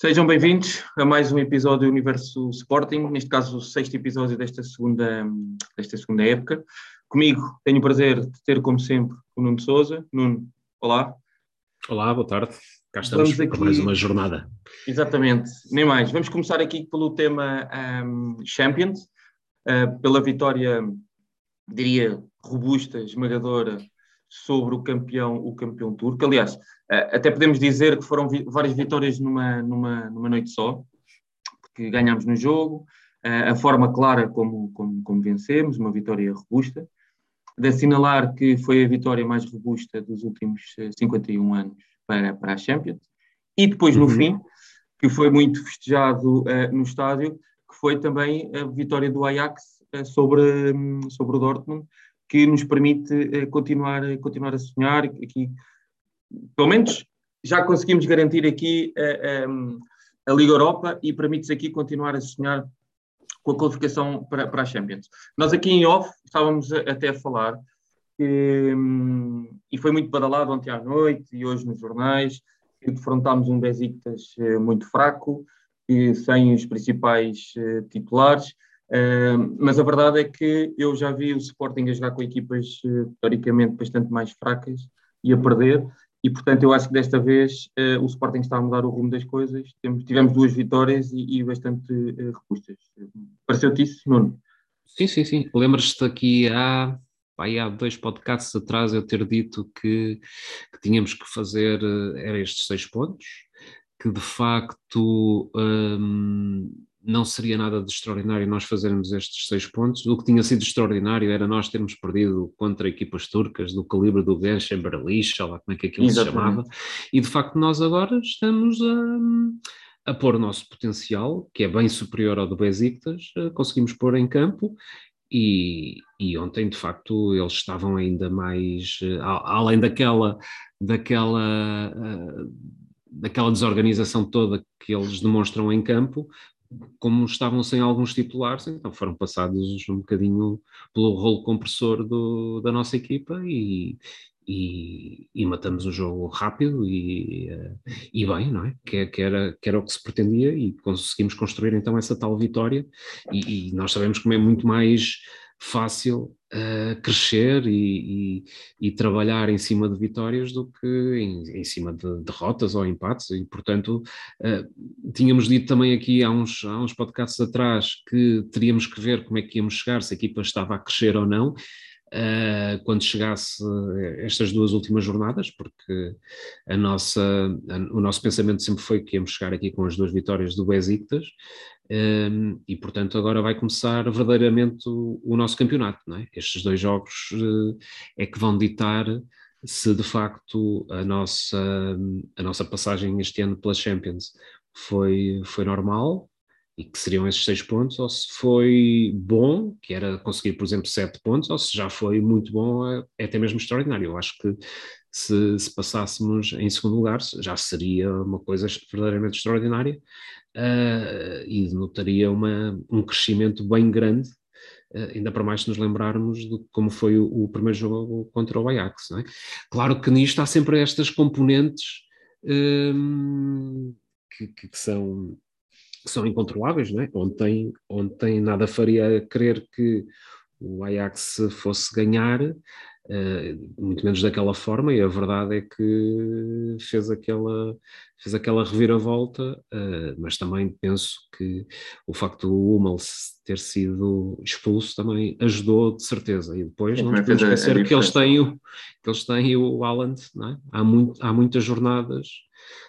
Sejam bem-vindos a mais um episódio do Universo Sporting, neste caso o sexto episódio desta segunda, desta segunda época. Comigo tenho o prazer de ter, como sempre, o Nuno Souza. Nuno, olá. Olá, boa tarde. Cá estamos aqui... para mais uma jornada. Exatamente, nem mais. Vamos começar aqui pelo tema um, Champions, uh, pela vitória, diria, robusta, esmagadora sobre o campeão, o campeão turco. Aliás, eh, até podemos dizer que foram várias vitórias numa, numa, numa noite só, porque ganhámos no jogo, eh, a forma clara como, como, como vencemos, uma vitória robusta. De assinalar que foi a vitória mais robusta dos últimos 51 eh, anos para, para a Champions. E depois, no uhum. fim, que foi muito festejado uh, no estádio, que foi também a vitória do Ajax uh, sobre, um, sobre o Dortmund, que nos permite uh, continuar, continuar a sonhar. Aqui, pelo menos já conseguimos garantir aqui a, a Liga Europa e permite-se aqui continuar a sonhar com a qualificação para, para a Champions. Nós aqui em off estávamos até a falar, um, e foi muito badalado ontem à noite e hoje nos jornais, que defrontámos um Besiktas eh, muito fraco, sem os principais titulares, Mas a verdade é que eu já vi o Sporting a jogar com equipas uh, teoricamente bastante mais fracas e a perder, e portanto eu acho que desta vez uh, o Sporting está a mudar o rumo das coisas. Temos, tivemos duas vitórias e, e bastante uh. Pareceu-te isso, Nuno? Sim, sim, sim. Lembras-te aqui há, há dois podcasts atrás eu ter dito que, que tínhamos que fazer era estes seis pontos, que de facto. Um, não seria nada de extraordinário nós fazermos estes seis pontos. O que tinha sido extraordinário era nós termos perdido contra equipas turcas do calibre do Genshin Berlich, sei lá como é que aquilo Exatamente. se chamava, e de facto nós agora estamos a, a pôr o nosso potencial, que é bem superior ao do Besiktas, eh, conseguimos pôr em campo e, e, ontem, de facto, eles estavam ainda mais eh, além daquela, daquela, eh, daquela desorganização toda que eles demonstram em campo, como estavam sem alguns titulares, então foram passados um bocadinho pelo rolo compressor do, da nossa equipa e, e, e, matamos o jogo rápido e, eh, e bem, não é? Que, que, era, que era o que se pretendia e conseguimos construir então essa tal vitória e, e nós sabemos como é muito mais fácil uh, crescer e, e, e, trabalhar em cima de vitórias do que em, em cima de derrotas ou empates, e portanto uh, tínhamos dito também aqui há uns, há uns podcasts atrás que teríamos que ver como é que íamos chegar, se a equipa estava a crescer ou não, Uh, quando chegasse estas duas últimas jornadas, porque a nossa, a, o nosso pensamento sempre foi que íamos chegar aqui com as duas vitórias do Besiktas, um, e portanto agora vai começar verdadeiramente o, o nosso campeonato, é? Estes dois jogos uh, é que vão ditar se de facto a nossa, a nossa passagem este ano pela Champions foi, foi normal e que seriam esses seis pontos, ou se foi bom, que era conseguir, por exemplo, sete pontos, ou se já foi muito bom, é, é até mesmo extraordinário. Eu acho que se, se passássemos em segundo lugar, já seria uma coisa verdadeiramente extraordinária uh, e denotaria uma, um crescimento bem grande, uh, ainda para mais se nos lembrarmos de como foi o, o primeiro jogo contra o Ajax. É? Claro que nisto há sempre estas componentes um, que, que, são, são incontroláveis, não é? Ontem, ontem nada faria crer que o Ajax fosse ganhar, Uh, muito menos daquela forma, e a verdade é que fez aquela, fez aquela reviravolta, uh, mas também penso que o facto do Hummels ter sido expulso também ajudou de certeza, e depois não podemos esquecer que eles têm o, que eles têm o Haaland, é? há, muito, há muitas jornadas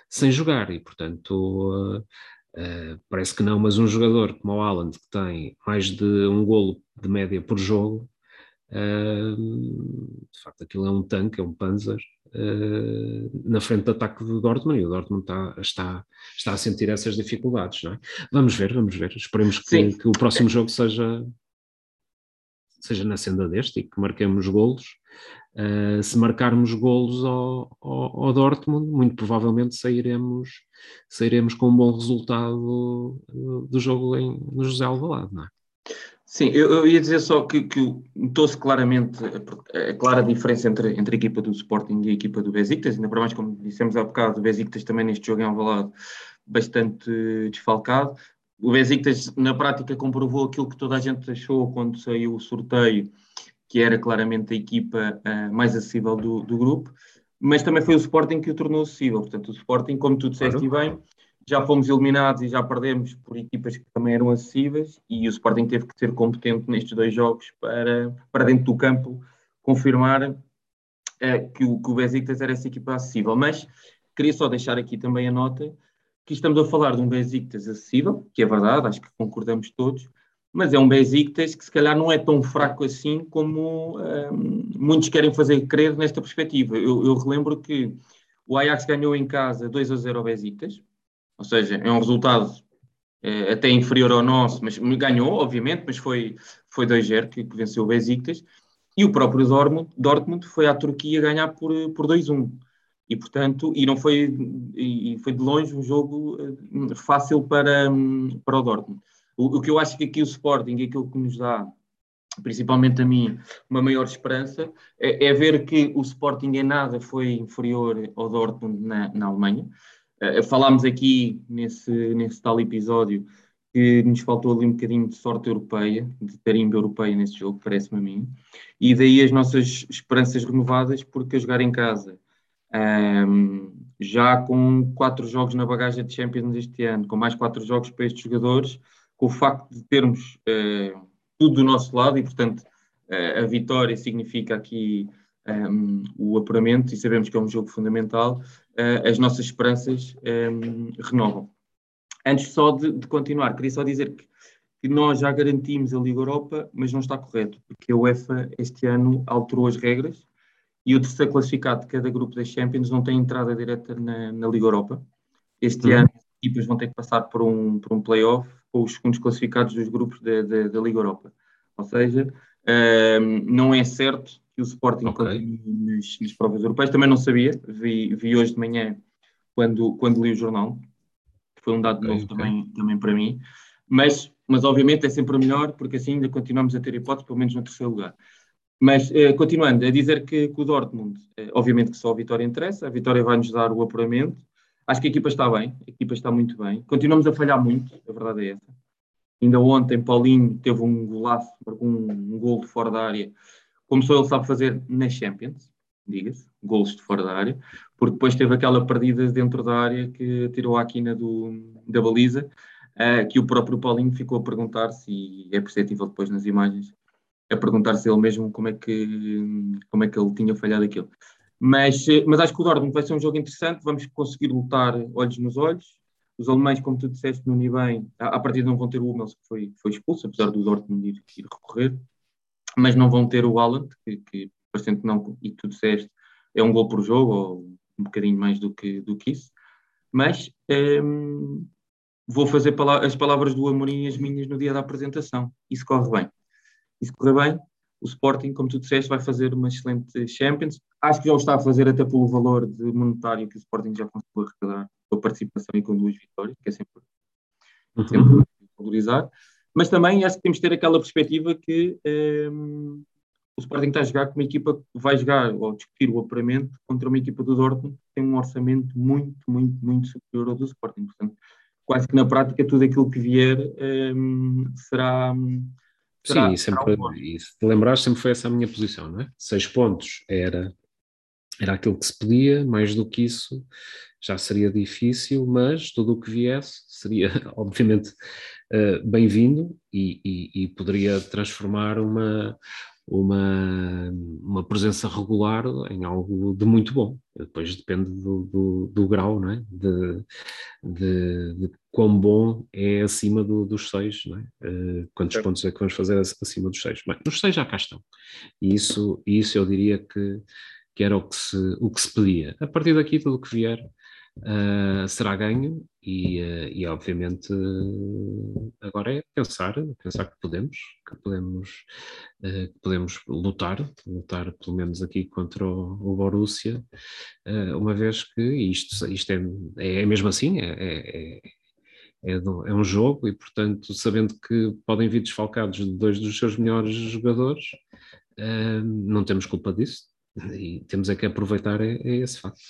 sem jogar, e portanto... Uh, Uh, parece que não, mas um jogador como o Haaland, que tem mais de um golo de média por jogo, de facto, aquilo é um tanque, é um Panzer uh, na frente de ataque do Dortmund e o Dortmund está, está, está a sentir essas dificuldades. Não é? Vamos ver, vamos ver. Esperemos que, que o próximo jogo seja, seja na senda deste e que marquemos golos. Uh, se marcarmos golos ao, ao, ao, Dortmund, muito provavelmente sairemos, sairemos com um bom resultado do jogo em, no José Alvalade, não é? Sim, eu, eu, ia dizer só que, que notou-se claramente a, a, clara diferença entre, entre a equipa do Sporting e a equipa do Besiktas, ainda para mais como dissemos há bocado, o Besiktas também neste jogo em Alvalade bastante desfalcado. O Besiktas, na prática, comprovou aquilo que toda a gente achou quando saiu o sorteio, que era claramente a equipa uh, mais acessível do, do, grupo, mas também foi o Sporting que o tornou acessível. Portanto, o Sporting, como tu disseste claro. bem, já fomos eliminados e já perdemos por equipas que também eram acessíveis e o Sporting teve que ser competente nestes dois jogos para, para dentro do campo confirmar uh, que, o, que o Besiktas era essa equipa acessível. Mas queria só deixar aqui também a nota que estamos a falar de um Besiktas acessível, que é verdade, acho que concordamos todos, mas é um Besiktas que se calhar não é tão fraco assim como um, muitos querem fazer crer nesta perspectiva. Eu, eu relembro que o Ajax ganhou em casa 2 a 0 ao Besiktas, ou seja, é um resultado é, até inferior ao nosso, mas ganhou, obviamente, mas foi, foi 2-0 que, que, venceu o Besiktas, e o próprio Dortmund, Dortmund foi à Turquia ganhar por, por 2-1. E, portanto, e não foi, e foi de longe um jogo eh, fácil para, para o Dortmund. O, o que eu acho que aqui o Sporting, aquilo que nos dá, principalmente a mim, uma maior esperança, é, é ver que o Sporting em nada foi inferior ao Dortmund na, na Alemanha. Uh, falámos aqui nesse, nesse tal episódio que nos faltou ali um bocadinho de sorte europeia, de tarimba europeia nesse jogo, parece-me a mim, e daí as nossas esperanças renovadas, porque a jogar em casa, um, já com quatro jogos na bagagem de Champions este ano, com mais quatro jogos para estes jogadores, com o facto de termos uh, tudo do nosso lado e, portanto, uh, a vitória significa aqui um, o apuramento e sabemos que é um jogo fundamental, uh, as nossas esperanças um, renovam. Antes só de, de, continuar, queria só dizer que, que, nós já garantimos a Liga Europa, mas não está correto, porque a UEFA este ano alterou as regras e o terceiro classificado de cada grupo das Champions não tem entrada direta na, na Liga Europa. Este uhum. ano as equipas vão ter que passar por um, por um play-off com os segundos classificados dos grupos da, da, da Liga Europa. Ou seja, um, não é certo que o Sporting okay. continue nas, nas, provas europeias. Também não sabia, vi, vi hoje de manhã quando, quando li o jornal, que foi um dado okay, novo okay. Também, também para mim. Mas, mas obviamente é sempre melhor, porque assim ainda continuamos a ter hipótese, pelo menos no terceiro lugar. Mas, eh, continuando, a dizer que, que o Dortmund, eh, obviamente que só a vitória interessa, a vitória vai nos dar o apuramento, Acho que a equipa está bem, a equipa está muito bem. Continuamos a falhar muito, a verdade é essa. Ainda ontem, Paulinho teve um golaço, um, um gol de fora da área, como só ele sabe fazer na Champions, diga-se, gols de fora da área, porque depois teve aquela perdida dentro da área que tirou a quina do, da baliza, uh, que o próprio Paulinho ficou a perguntar se, e é perceptível depois nas imagens, a perguntar se ele mesmo como é que, como é que ele tinha falhado aquilo. Mas, eh, mas acho que o Dortmund vai ser um jogo interessante, vamos conseguir lutar olhos nos olhos. Os alemães, como tu disseste, no bem, a partir não vão ter o Hummels, que foi, foi expulso, apesar do Dortmund ir, ir recorrer, mas não vão ter o Haaland, que, que não, e tu disseste, é um gol por jogo, ou um bocadinho mais do que, do que isso. Mas ehm, vou fazer as palavras do Amorim as minhas no dia da apresentação. Isso corre bem. Isso corre bem, o Sporting, como tu disseste, vai fazer uma excelente Champions. Acho que já o está a fazer até pelo valor de monetário que o Sporting já conseguiu arrecadar com a participação e com duas vitórias, que é sempre, uhum. sempre valorizar. Mas também acho que temos de ter aquela perspectiva que um, ehm, o Sporting está a jogar com uma equipa que vai jogar ou discutir o apuramento contra uma equipa do Dortmund que tem um orçamento muito, muito, muito superior ao do Sporting. Portanto, quase que na prática tudo aquilo que vier um, ehm, será, Sim, sempre, e se te lembrares, sempre foi essa a minha posição, não é? Seis pontos era, era aquilo que se pedia, mais do que isso já seria difícil, mas tudo o que viesse seria, obviamente, uh, bem-vindo e, e, e, poderia transformar uma, uma, uma presença regular em algo de muito bom. Depois depende do, do, do grau, não é? De, de, de, quão bom é acima do, dos seis, não é? Uh, quantos é. pontos é que vamos fazer acima dos seis? Bem, os seis já cá estão. E isso, isso eu diria que, que era o que, se, o que se pedia. A partir daqui, tudo o que vier uh, será ganho e, uh, e obviamente uh, agora é pensar, pensar que podemos, que podemos, que podemos lutar, lutar pelo menos aqui contra o, o Borussia, uma vez que isto, isto é, é mesmo assim, é, é, é é, é, um jogo e, portanto, sabendo que podem vir desfalcados de dois dos seus melhores jogadores, não temos culpa disso e temos é que aproveitar é, é esse facto.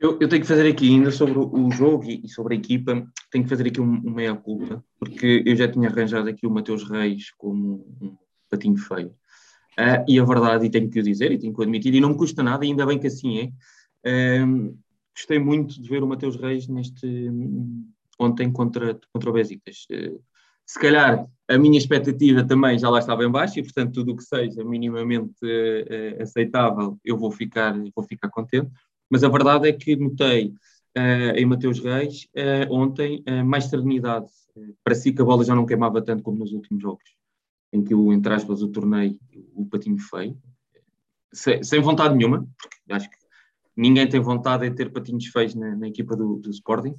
Eu, eu, tenho que fazer aqui ainda sobre o jogo e sobre a equipa, tenho que fazer aqui um, um meia-culpa, porque eu já tinha arranjado aqui o Mateus Reis como um patinho feio. Uh, e a verdade, e tenho que o dizer, e tenho que o admitir, e não me custa nada, ainda bem que assim é. Uh, gostei muito de ver o Mateus Reis neste ontem contra, contra o Besiktas. Uh, se calhar a minha expectativa também já lá estava em baixo e, portanto, tudo o que seja minimamente aceitável, eu vou ficar, vou ficar contente mas a verdade é que notei uh, em Mateus Reis uh, ontem uh, mais serenidade. Parecia que a bola já não queimava tanto como nos últimos jogos, em que o, entre aspas, o tornei o patinho feio, sem, sem, vontade nenhuma, porque acho que ninguém tem vontade de ter patinhos feios na, na equipa do, do Sporting.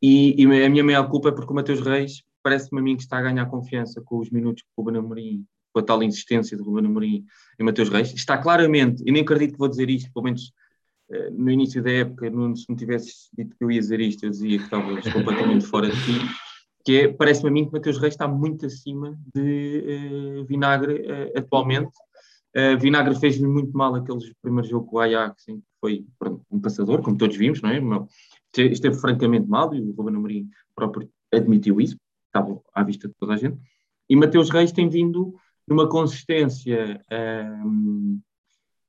E, e, a minha maior culpa é porque o Mateus Reis parece-me a mim que está a ganhar confiança com os minutos que o Ruben Amorim, com a tal insistência do Ruben Amorim em Mateus Reis. Está claramente, e nem acredito que vou dizer isto, pelo menos eh, no início da época, se me tivesses dito que eu ia dizer isto, eu dizia que estavas completamente fora de ti, que é, parece-me a mim que Mateus Reis está muito acima de uh, Vinagre uh, atualmente. Uh, Vinagre fez-lhe muito mal aqueles primeiros jogos com o Ajax, em que foi um passador, como todos vimos, não é? Esteve francamente mal, e o Ruben Amorim próprio admitiu isso, estava à vista de toda a gente. E Mateus Reis tem vindo numa consistência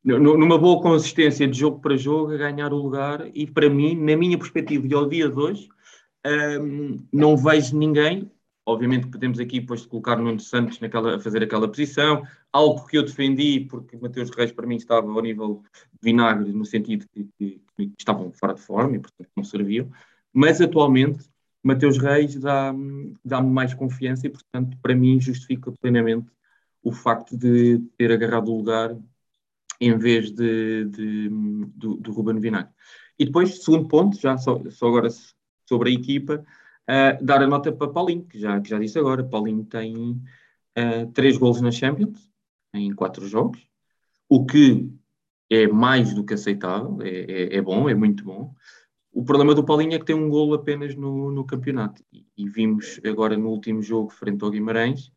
numa boa consistência de jogo para jogo, a ganhar o lugar. E para mim, na minha perspectiva e ao dia de hoje, um, não vejo ninguém. Obviamente podemos aqui depois colocar Nuno Santos naquela, a fazer aquela posição, algo que eu defendi, porque Mateus Reis para mim estava ao nível de vinagre, no sentido que, que, que estavam fora de forma e portanto não serviam. Mas atualmente Mateus Reis dá-me dá mais confiança e, portanto, para mim justifica plenamente o facto de ter agarrado o lugar em vez de, de do, do Ruben Vinagre. E depois, segundo ponto, já só, só agora sobre a equipa, uh, dar a nota para Paulinho, que já, que já disse agora. Paulinho tem uh, três golos na Champions, em quatro jogos, o que é mais do que aceitável, é, é, é bom, é muito bom. O problema do Paulinho é que tem um golo apenas no, no campeonato. E, e, vimos agora no último jogo, frente ao Guimarães,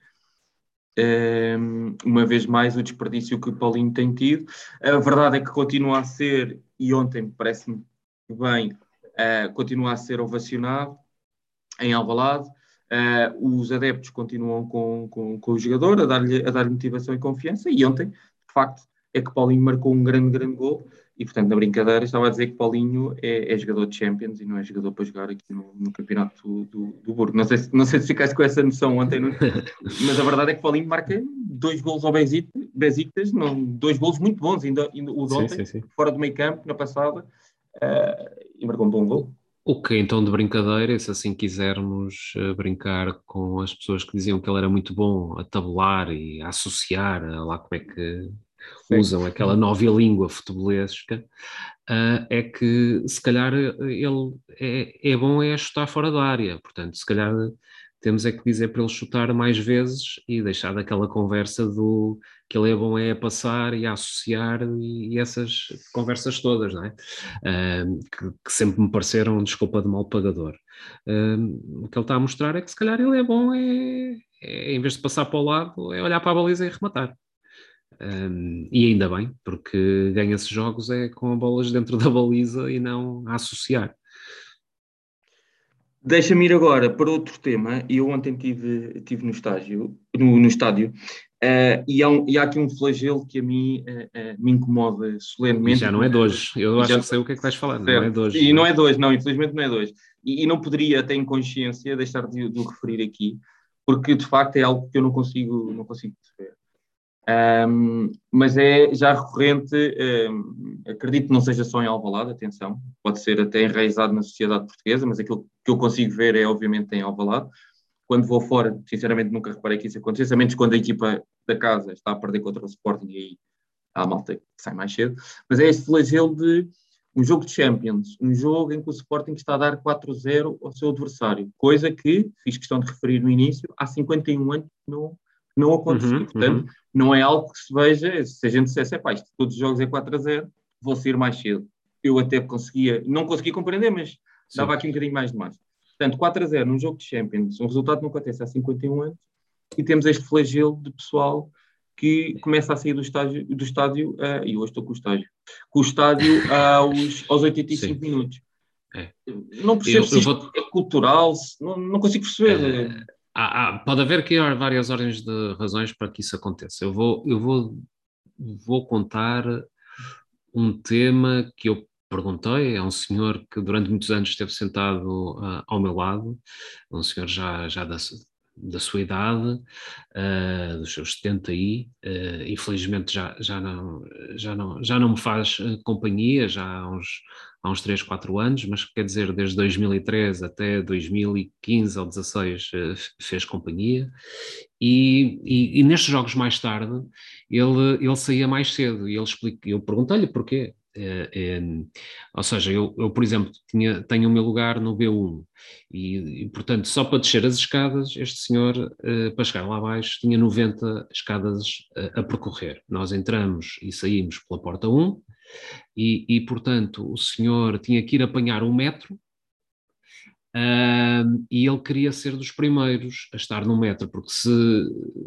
uma vez mais o desperdício que o Paulinho tem tido. A verdade é que continua a ser, e ontem parece-me bem, uh, continua a ser ovacionado em Alvalade. Uh, os adeptos continuam com, com, com o jogador a dar-lhe dar motivação e confiança e ontem, de facto, é que Paulinho marcou um grande, grande gol e, portanto, na brincadeira, estava a dizer que Paulinho é, é jogador de Champions e não é jogador para jogar aqui no, no campeonato do, do, Burgo. Não sei, se, não sei se ficaste com essa noção ontem, não? mas a verdade é que Paulinho marca dois gols ao Besiktas, não, dois gols muito bons, ainda, ainda o de ontem, sim, sim, sim. fora do meio campo, na passada, uh, e marcou um bom gol. O que então de brincadeira, se assim quisermos uh, brincar com as pessoas que diziam que ele era muito bom a tabular e a associar, a lá como é que usam aquela nova língua futebolesca, uh, é que se calhar ele é, é bom é chutar fora da área, portanto, se calhar temos é que dizer para ele chutar mais vezes e deixar daquela conversa do que ele é bom é passar e associar e, e essas conversas todas, não é? Uh, que, que, sempre me pareceram desculpa de mal pagador. Uh, o que ele está a mostrar é que se calhar ele é bom é, é, em vez de passar para o lado, é olhar para a baliza e rematar. Um, e ainda bem, porque ganha-se jogos é com bolas dentro da baliza e não a associar. Deixa-me ir agora para outro tema. Eu ontem tive, tive no estágio, no, no estádio, uh, e, há um, e, há aqui um flagelo que a mim uh, uh, me incomoda solenemente. E já não é de hoje. Eu acho já, que sei o que é que vais falar, não é de hoje. E não é de hoje, não, infelizmente não é de hoje. E, e não poderia, até em consciência, deixar de, de o referir aqui, porque de facto é algo que eu não consigo, não consigo perceber. Um, mas é já recorrente, um, acredito que não seja só em Alvalade, atenção, pode ser até enraizado na sociedade portuguesa, mas aquilo que eu consigo ver é obviamente em Alvalade. Quando vou fora, sinceramente nunca reparei que isso acontecesse, a menos quando a equipa da casa está a perder contra o Sporting e aí há a malta que sai mais cedo. Mas é este flagelo de um jogo de Champions, um jogo em que o Sporting está a dar 4-0 ao seu adversário, coisa que, fiz questão de referir no início, há 51 anos não não aconteceu. Uhum, Portanto, uhum. não é algo que se veja, se a gente dissesse, é pá, isto todos os jogos é 4 a 0, vou sair mais cedo. Eu até conseguia, não conseguia compreender, mas Sim. dava aqui um bocadinho mais de mais. Portanto, 4 a 0 num jogo de Champions, um resultado que não acontece há 51 anos, e temos este flagelo de pessoal que começa a sair do estádio, do estádio uh, e hoje estou com o estádio, com o estádio aos, aos 85 Sim. minutos. É. Não percebo eu, se isto vou... é cultural, não, não consigo perceber. É, há, há, pode haver aqui várias ordens de razões para que isso aconteça. Eu vou, eu vou, vou contar um tema que eu perguntei a um senhor que durante muitos anos esteve sentado uh, ao meu lado, um senhor já, já da, da sua idade, uh, dos seus 70 aí, uh, infelizmente já, já, não, já, não, já não me faz companhia, já há uns, há uns 3, 4 anos, mas quer dizer, desde 2013 até 2015 ou 2016 fez companhia, e, e, e, nestes jogos mais tarde ele, ele saía mais cedo e ele explica, eu perguntei-lhe porquê, ou seja, eu, eu, por exemplo, tinha, tenho o meu lugar no B1 e, e portanto, só para descer as escadas, este senhor, uh, para chegar lá abaixo, tinha 90 escadas a, a percorrer. Nós entramos e saímos pela porta 1 e, e, portanto, o senhor tinha que ir apanhar um metro uh, e ele queria ser dos primeiros a estar no metro, porque se,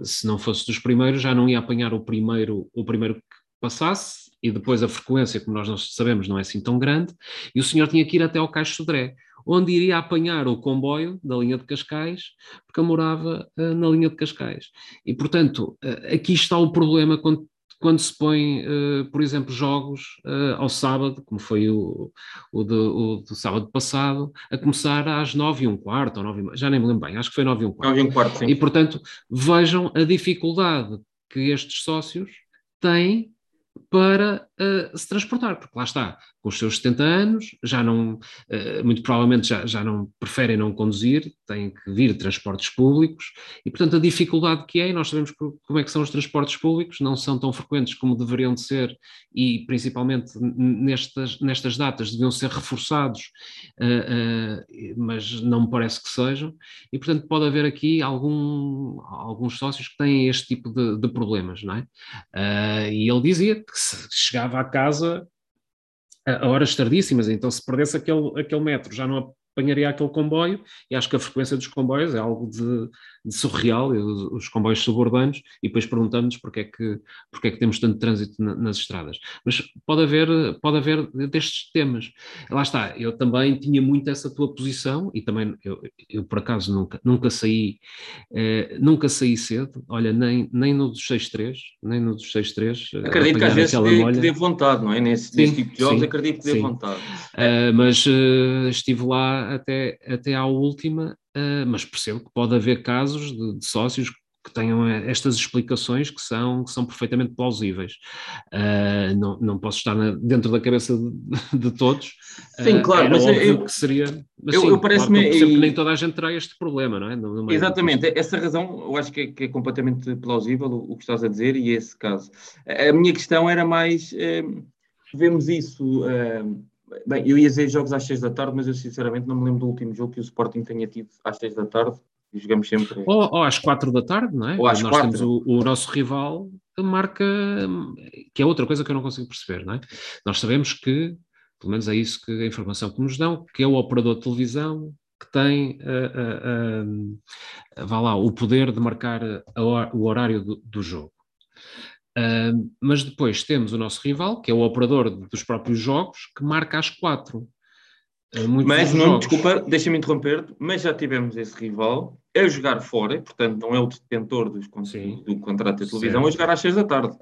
se não fosse dos primeiros já não ia apanhar o primeiro, o primeiro que passasse e depois a frequência, como nós não sabemos, não é assim tão grande, e o senhor tinha que ir até ao Caixo Sodré, onde iria apanhar o comboio da linha de Cascais, porque eu morava uh, na linha de Cascais. E, portanto, uh, aqui está o problema quando, quando se põe, uh, por exemplo, jogos ao sábado, como foi o, o, do, o, do, sábado passado, a começar às nove e um quarto, ou nove, já nem me lembro bem, acho que foi nove e um quarto. Nove e um quarto, sim. E, portanto, vejam a dificuldade que estes sócios têm para uh, se transportar, porque lá está, com os seus 70 anos, já não, uh, muito provavelmente já, já não preferem não conduzir, têm que vir transportes públicos, e portanto a dificuldade que é, e nós sabemos como é que são os transportes públicos, não são tão frequentes como deveriam de ser, e principalmente nestas, nestas datas deviam ser reforçados, uh, mas não me parece que sejam, e portanto pode haver aqui algum, alguns sócios que têm este tipo de, de problemas, não é? e ele dizia que se chegava à casa a horas tardíssimas, então se perdesse aquele, aquele metro já não apanharia aquele comboio, e acho que a frequência dos comboios é algo de, de surreal, os, comboios suburbanos, e depois perguntamos porque é que, porque é que temos tanto trânsito na, nas estradas. Mas pode haver, pode haver destes temas. Lá está, eu também tinha muito essa tua posição, e também eu, eu por acaso nunca, nunca saí, eh, nunca saí cedo, olha, nem, nem no dos 6-3, nem no dos 6-3. Eh, acredito que às vezes dê, que dê vontade, não é? Nesse, sim, tipo de jogos, sim, acredito que dê sim. vontade. Uh, mas uh, estive lá até, até à última mas percebo que pode haver casos de, de, sócios que tenham estas explicações que são, que são perfeitamente plausíveis. Uh, não, não posso estar na, dentro da cabeça de, de todos. Sim, uh, claro, mas eu, que seria. Mas, eu, sim, eu parece-me claro que nem toda a gente terá este problema, não é? No exatamente, essa razão eu acho que é, que é completamente plausível o, o, que estás a dizer e esse caso. A minha questão era mais. vemos isso Bem, eu ia dizer jogos às 6 da tarde, mas eu sinceramente não me lembro do último jogo que o Sporting tenha tido às 6 da tarde. E jogamos sempre. Ou, ou às 4 da tarde, não é? Ou às Nós 4. temos o, o, nosso rival que marca, que é outra coisa que eu não consigo perceber, não é? Nós sabemos que, pelo menos é isso que a informação que nos dão, que é o operador de televisão que tem uh, uh, uh, vá lá, o poder de marcar o horário do, do jogo. Uh, mas depois temos o nosso rival, que é o operador dos próprios jogos, que marca às quatro. Uh, mas, não, desculpa, deixa-me interromper mas já tivemos esse rival a jogar fora, portanto não é o detentor dos do contrato de televisão, certo. a jogar às seis da tarde.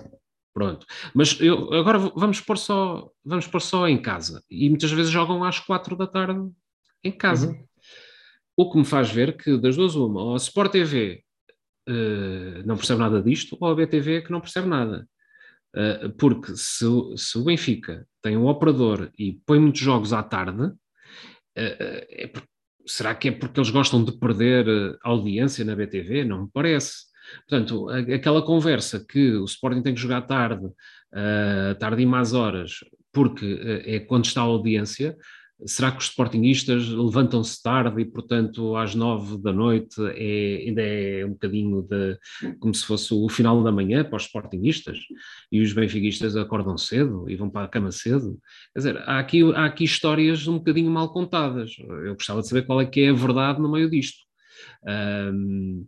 Pronto, mas eu, agora vamos pôr, só, vamos pôr só em casa, e muitas vezes jogam às quatro da tarde em casa. Uhum. O que me faz ver que das duas uma, ou a Sport TV uh, não percebe nada disto, ou a BTV que não percebe nada. Uh, porque se, se, o Benfica tem um operador e põe muitos jogos à tarde, uh, é será que é porque eles gostam de perder audiência na BTV? Não me parece. Portanto, aquela conversa que o Sporting tem que jogar tarde, tarde e mais horas, porque é quando está a audiência, Será que os sportinguistas levantam-se tarde e, portanto, às nove da noite é, ainda é um bocadinho de, como se fosse o final da manhã para os sportinguistas e os benfiquistas acordam cedo e vão para a cama cedo? Quer dizer, há aqui, há aqui histórias um bocadinho mal contadas. Eu gostava de saber qual é que é a verdade no meio disto. Um,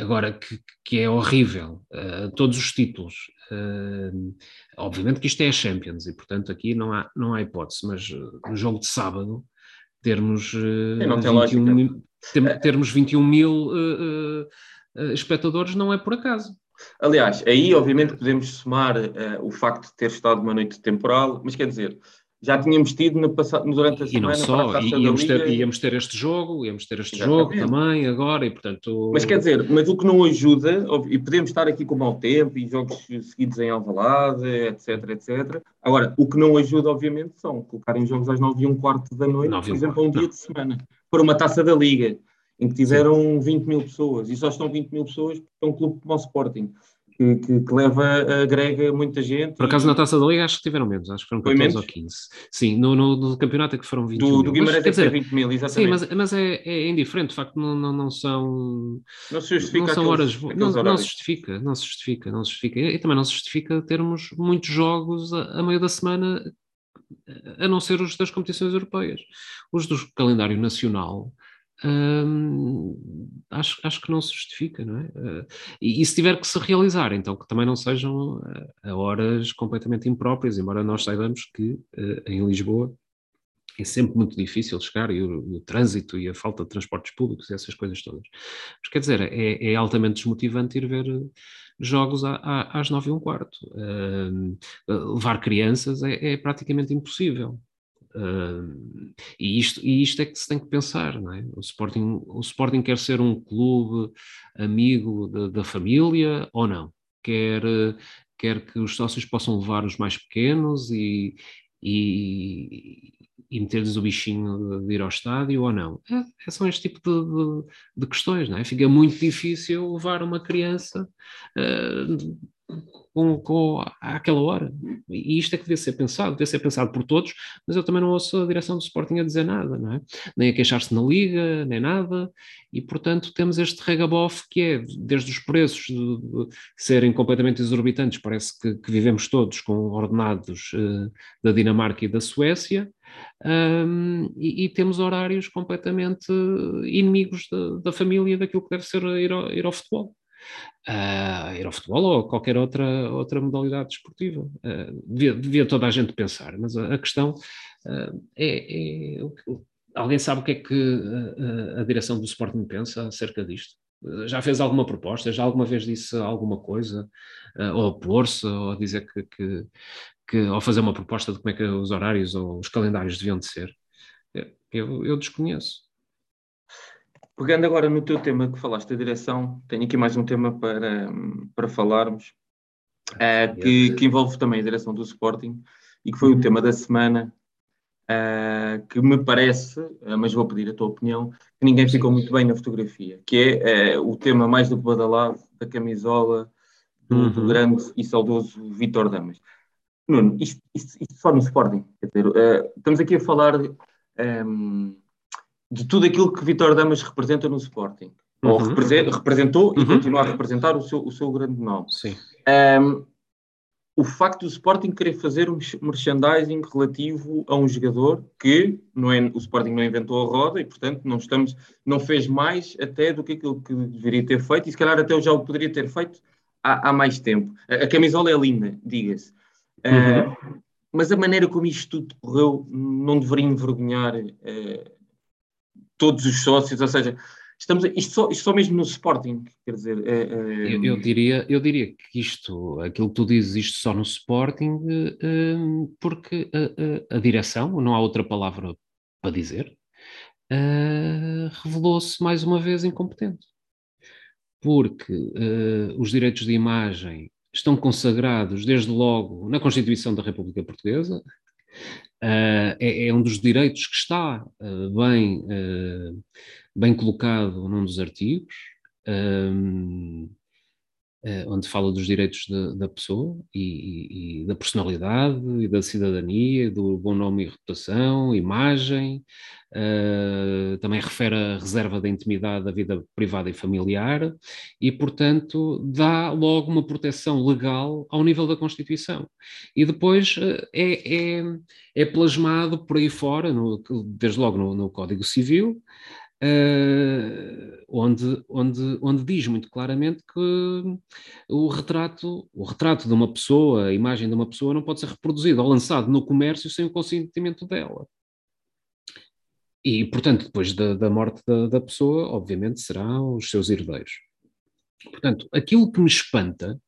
agora, que, que, é horrível, uh, todos os títulos. Uh, obviamente que isto é a Champions e, portanto, aqui não há, não há hipótese, mas no jogo de sábado, termos, uh, 21, ter, termos 21 mil espectadores não é por acaso. Aliás, aí obviamente podemos somar o facto de ter estado uma noite temporal, mas quer dizer, já tínhamos tido no durante a e semana. E não só, íamos ter, íamos ter este jogo, íamos ter este Exatamente. jogo também agora, e portanto. Mas quer dizer, mas o que não ajuda, e podemos estar aqui com mau tempo e jogos seguidos em Alvalade, etc, etc. Agora, o que não ajuda, obviamente, são colocarem jogos às 9 e um quarto da noite, por exemplo, a um dia de semana, para uma taça da Liga, em que tiveram Sim. 20 mil pessoas, e só estão 20 mil pessoas porque é um clube como o Sporting que, que, que, leva, agrega muita gente. Por acaso, e... na taça da Liga, acho que tiveram menos, acho que foram 14 ou 15. Sim, no, no, no, campeonato é que foram 20 do, mil. Do Guimarães mas, é que 20 mil, exatamente. Sim, mas, mas é, é, indiferente, de facto, não, não, não são. Não se justifica. Não são horas. Não, não, se justifica, não se justifica, não se justifica. E também não se justifica termos muitos jogos a, a meio da semana, a não ser os das competições europeias. Os do calendário nacional Hum, acho, acho que não se justifica, não é? Uh, e, e, se tiver que se realizar, então que também não sejam a, a horas completamente impróprias, embora nós saibamos que uh, em Lisboa é sempre muito difícil chegar, e o, o, trânsito e a falta de transportes públicos e essas coisas todas. Mas quer dizer, é, é altamente desmotivante ir ver jogos à, à, às nove e um quarto. Uh, levar crianças é, é praticamente impossível. Uh, e, isto, e isto é que se tem que pensar, não é? O Sporting, o Sporting quer ser um clube amigo da, família ou não? Quer, quer que os sócios possam levar os mais pequenos e, e, e meter-lhes o bichinho de ir ao estádio ou não? É, é são este tipo de, de, de, questões, não é? Fica muito difícil levar uma criança uh, com, com àquela hora. E isto é que devia ser pensado, devia ser pensado por todos, mas eu também não ouço a direção do Sporting a dizer nada, não é? Nem a queixar-se na Liga, nem nada, e portanto temos este regabof que é, desde os preços de, de serem completamente exorbitantes, parece que, que vivemos todos com ordenados uh, da Dinamarca e da Suécia, um, e, e, temos horários completamente inimigos da, da família daquilo que deve ser ir ao, ir ao futebol uh, ir ao futebol ou qualquer outra, outra modalidade desportiva. Uh, devia, devia, toda a gente pensar, mas a, a questão uh, é, é alguém sabe o que é que a, a direção do Sporting pensa acerca disto? Já fez alguma proposta? Já alguma vez disse alguma coisa? Ou opor-se, ou dizer que, que, que, ou fazer uma proposta de como é que os horários ou os calendários deviam de ser? Eu, eu desconheço. Pegando agora no teu tema que falaste da direção, tenho aqui mais um tema para, para falarmos, uh, que, que, envolve também a direção do Sporting e que foi o uhum. tema da semana, uh, que me parece, uh, mas vou pedir a tua opinião, que ninguém ficou muito bem na fotografia, que é o tema mais do que badalado da camisola do, uhum. do grande e saudoso Vitor Damas. Nuno, isto, isto, isto, só no Sporting, quer dizer, estamos aqui a falar. Um, de tudo aquilo que Vitor Damas representa no Sporting. Uhum. Ou representou uhum. e continua a representar o seu, o seu grande nome. Sim. Um, o facto do Sporting querer fazer um merchandising relativo a um jogador que não é, o Sporting não inventou a roda e, portanto, não, estamos, não fez mais até do que aquilo que deveria ter feito e, se calhar, até já o poderia ter feito há, há mais tempo. A, a, camisola é linda, diga-se. Uhum. Uh, mas a maneira como isto tudo correu não deveria envergonhar uh, todos os sócios, ou seja, estamos isto só, isto só mesmo no Sporting, quer dizer. É, é... Eu, eu, diria, eu diria que isto, aquilo que tu dizes, isto só no Sporting, uh, porque a, a, a, direção, não há outra palavra para dizer, uh, revelou-se mais uma vez incompetente. Porque uh, os direitos de imagem estão consagrados desde logo na Constituição da República Portuguesa, Uh, é, é, um dos direitos que está uh, bem, uh, bem colocado num dos artigos, onde fala dos direitos da pessoa e, e, e, da personalidade e da cidadania, do bom nome e reputação, imagem, Uh, também refere a reserva da intimidade da vida privada e familiar e, portanto, dá logo uma proteção legal ao nível da Constituição. E depois uh, é, é, é, plasmado por aí fora, no, desde logo no, no Código Civil, uh, onde, onde, onde diz muito claramente que o retrato, o retrato de uma pessoa, a imagem de uma pessoa não pode ser reproduzido ou lançado no comércio sem o consentimento dela. E, portanto, depois da, da morte da, da, pessoa, obviamente, serão os seus herdeiros. Portanto, aquilo que me espanta,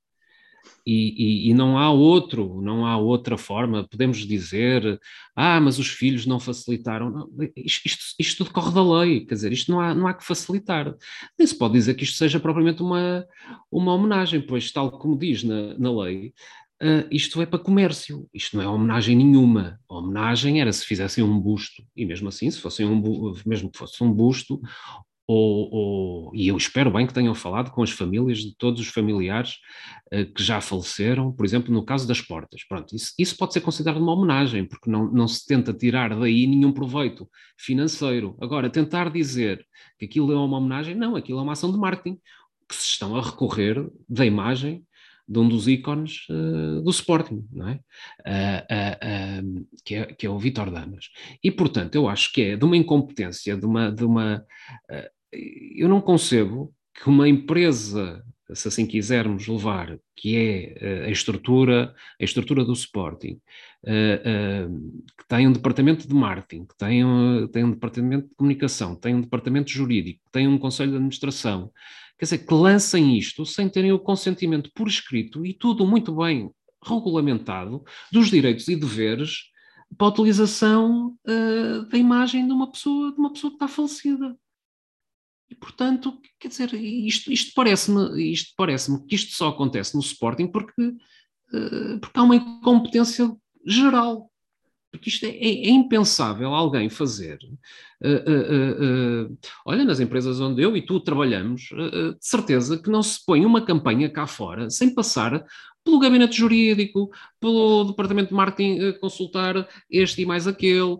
e, e, e, não há outro, não há outra forma, podemos dizer, ah, mas os filhos não facilitaram. Não, isto, isto, isto, tudo corre da lei, quer dizer, isto não há, não há que facilitar. Nem se pode dizer que isto seja propriamente uma, uma homenagem, pois, tal como diz na, na lei, Uh, isto é para comércio, isto não é homenagem nenhuma. A homenagem era se fizessem um busto, e mesmo assim, se fossem um mesmo que fosse um busto, ou, ou, e eu espero bem que tenham falado com as famílias de todos os familiares uh, que já faleceram, por exemplo, no caso das portas. Pronto, isso, isso, pode ser considerado uma homenagem, porque não, não se tenta tirar daí nenhum proveito financeiro. Agora, tentar dizer que aquilo é uma homenagem, não, aquilo é uma ação de marketing, que se estão a recorrer da imagem de um dos ícones uh, do Sporting, não é? Uh, uh, que é? Que é o Vitor Damas. E, portanto, eu acho que é de uma incompetência, de uma. De uma eu não concebo que uma empresa, se assim quisermos levar, que é a estrutura, a estrutura do Sporting, que tem um departamento de marketing, que tem um, tem um departamento de comunicação, tem um departamento jurídico, tem um conselho de administração, quer dizer, que lancem isto sem terem o consentimento por escrito e tudo muito bem regulamentado dos direitos e deveres para a utilização uh, da imagem de uma pessoa, de uma pessoa que está falecida. E, portanto, quer dizer, isto, isto parece-me isto parece que isto só acontece no Sporting porque, uh, porque há uma incompetência geral. Porque isto é, é, é impensável alguém fazer. Uh, uh, uh, olha, nas empresas onde eu e tu trabalhamos, de certeza que não se põe uma campanha cá fora sem passar pelo gabinete jurídico, pelo departamento de marketing consultar este e mais aquele,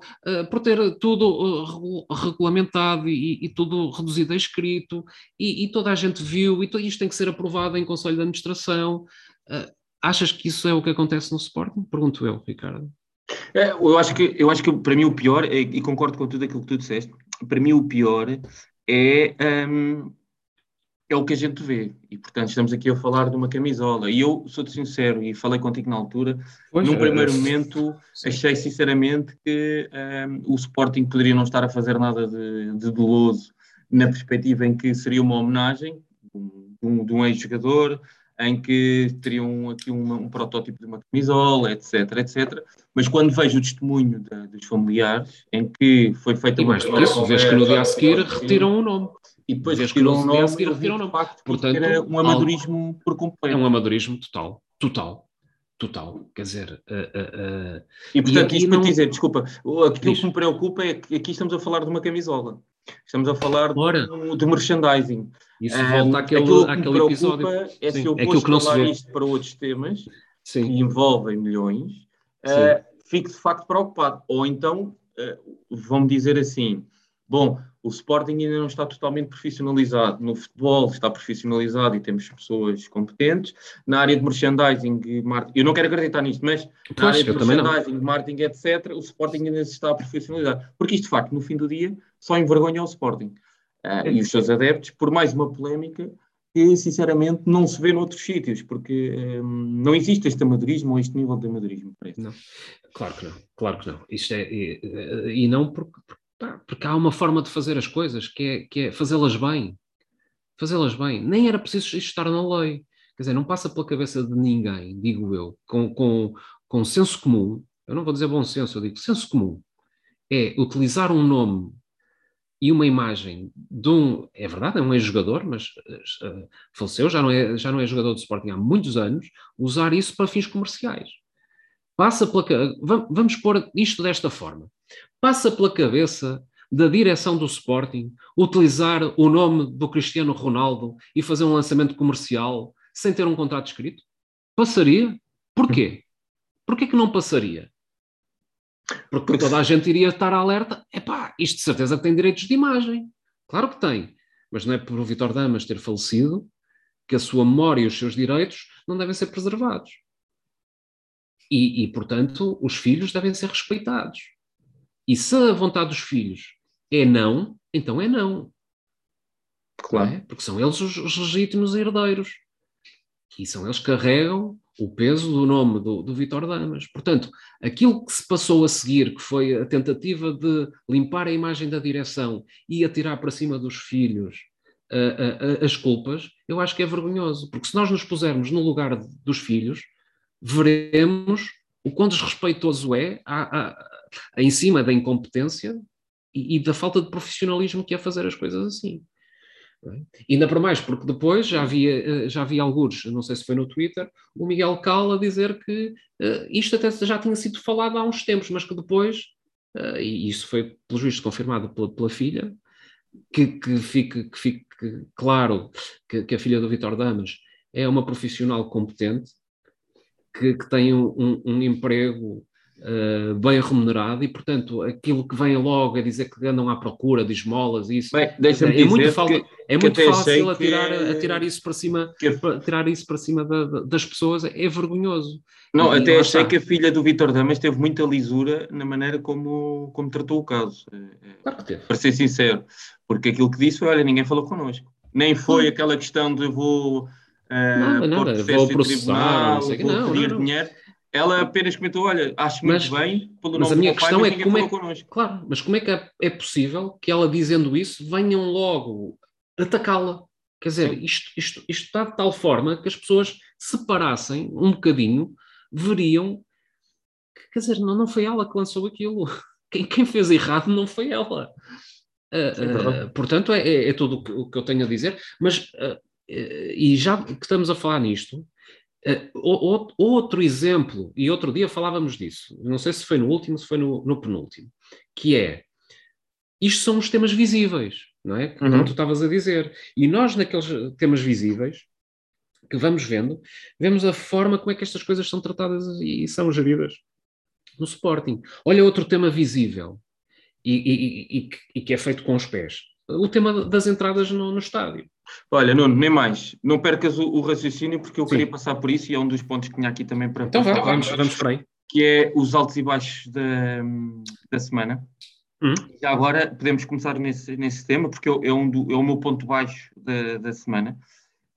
por ter tudo regulamentado e, e, tudo reduzido a escrito, e, e, toda a gente viu, e isto tem que ser aprovado em Conselho de Administração. achas que isso é o que acontece no Sporting? Pergunto eu, Ricardo. É, eu acho que, eu acho que para mim o pior, é, e concordo com tudo aquilo que tu disseste, para mim o pior é, um, é o que a gente vê. E, portanto, estamos aqui a falar de uma camisola. E eu sou-te sincero, e falei contigo na altura, pois num é, primeiro momento sim. achei sinceramente que um, o Sporting poderia não estar a fazer nada de, de doloso, na perspectiva em que seria uma homenagem de um, de um ex-jogador, em que teriam aqui uma, um protótipo de uma camisola, etc, etc. Mas quando vejo o testemunho de, dos familiares, em que foi feita e uma... mais do isso, vês que no dia a seguir retiram o nome. E depois vês retiram o nome, seguir, retiram o nome. Facto, Portanto, era um amadorismo algo, por completo. É um amadorismo total, total. Total, quer dizer. Uh, uh, uh, e portanto, e isto não... para dizer, desculpa, aquilo que me preocupa é que aqui estamos a falar de uma camisola. Estamos a falar de, de, merchandising. Isso um, volta àquele, àquele episódio. É Sim, se eu vou escalar isto para outros temas Sim. que envolvem milhões, uh, fico de facto preocupado. Ou então, uh, vão-me dizer assim: bom, o Sporting ainda não está totalmente profissionalizado. No futebol está profissionalizado e temos pessoas competentes. Na área de merchandising, marketing, eu não quero acreditar nisto, mas pois, na área de merchandising, marketing, etc., o Sporting ainda se está a profissionalizar. Porque isto, de facto, no fim do dia, só envergonha o Sporting uh, e os seus adeptos por mais uma polémica que, sinceramente, não se vê noutros sítios, porque um, não existe este amadorismo ou este nível de amadorismo. Não, claro que não, claro que não. Isto é, e, e não porque, porque há uma forma de fazer as coisas que é, que é fazê-las bem. Fazê-las bem. Nem era preciso estar na lei. Quer dizer, não passa pela cabeça de ninguém, digo eu, com, com, com senso comum. Eu não vou dizer bom senso, eu digo senso comum. É utilizar um nome e uma imagem de um, é verdade, é um ex-jogador, mas uh, faleceu, já não, é, já não é jogador de Sporting há muitos anos, usar isso para fins comerciais. Passa pela, vamos pôr isto desta forma, passa pela cabeça da direção do Sporting utilizar o nome do Cristiano Ronaldo e fazer um lançamento comercial sem ter um contrato escrito? Passaria? Porquê? Porquê que não passaria? Porque toda a gente iria estar alerta. Epá, isto de certeza que tem direitos de imagem. Claro que tem. Mas não é por o Vitor Damas ter falecido que a sua memória e os seus direitos não devem ser preservados. E, e, portanto, os filhos devem ser respeitados. E se a vontade dos filhos é não, então é não. Claro. Não é? Porque são eles os, os, legítimos herdeiros. E são eles que carregam o peso do nome do, do Vitor Damas. Portanto, aquilo que se passou a seguir, que foi a tentativa de limpar a imagem da direção e atirar para cima dos filhos uh, uh, as culpas, eu acho que é vergonhoso. Porque se nós nos pusermos no lugar dos filhos, veremos o quão desrespeitoso é a, a, a, em cima da incompetência e, e, da falta de profissionalismo que é fazer as coisas assim. É? Ainda para mais, porque depois já havia, eh, já havia alguns, não sei se foi no Twitter, o Miguel Cal a dizer que uh, isto até já tinha sido falado há uns tempos, mas que depois, uh, e isso foi, pelo juízo, confirmado pela, pela filha, que, que, fique, que fique claro que, que a filha do Vitor Damas é uma profissional competente, que, que tem um, um emprego uh, bem remunerado e, portanto, aquilo que vem logo a dizer que andam à procura de esmolas e isso bem, é, muito, fal que, é muito fácil atirar, que... atirar isso para cima, que... tirar isso para cima da, das pessoas, é vergonhoso. Não, e, até achei está. que a filha do Vitor Damas teve muita lisura na maneira como, como tratou o caso. É, é, claro que teve. Para ser sincero, porque aquilo que disse foi: olha, ninguém falou connosco. Nem foi hum. aquela questão de vou nada, nada, vou processar, não sei que, não, pedir não, não. dinheiro. Ela apenas comentou, olha, acho muito mas, bem, pelo mas a minha questão pai, é como é, connosco. claro, mas como é que é, é possível que ela dizendo isso venham logo atacá-la? Quer dizer, isto, isto, isto está de tal forma que as pessoas separassem um bocadinho, veriam que, quer dizer, não, não foi ela que lançou aquilo. Quem, quem fez errado não foi ela. Uh, uh, portanto, é, é, é, tudo o que, eu tenho a dizer, mas uh, e já que estamos a falar nisto, outro exemplo, e outro dia falávamos disso, não sei se foi no último, se foi no, no penúltimo, que é isto são os temas visíveis, não é? Como uhum. tu estavas a dizer. E nós, naqueles temas visíveis, que vamos vendo, vemos a forma como é que estas coisas são tratadas e são geridas no Sporting. Olha outro tema visível e, e, e, e que é feito com os pés. O tema das entradas no, no estádio. Olha, Nuno, nem mais. Não percas o, o raciocínio, porque eu Sim. queria passar por isso e é um dos pontos que tinha aqui também para. Então vamos, vamos por aí. Que é os altos e baixos da, da semana. Hum. Já agora podemos começar nesse, nesse tema, porque é, um do, é o meu ponto baixo da, da semana,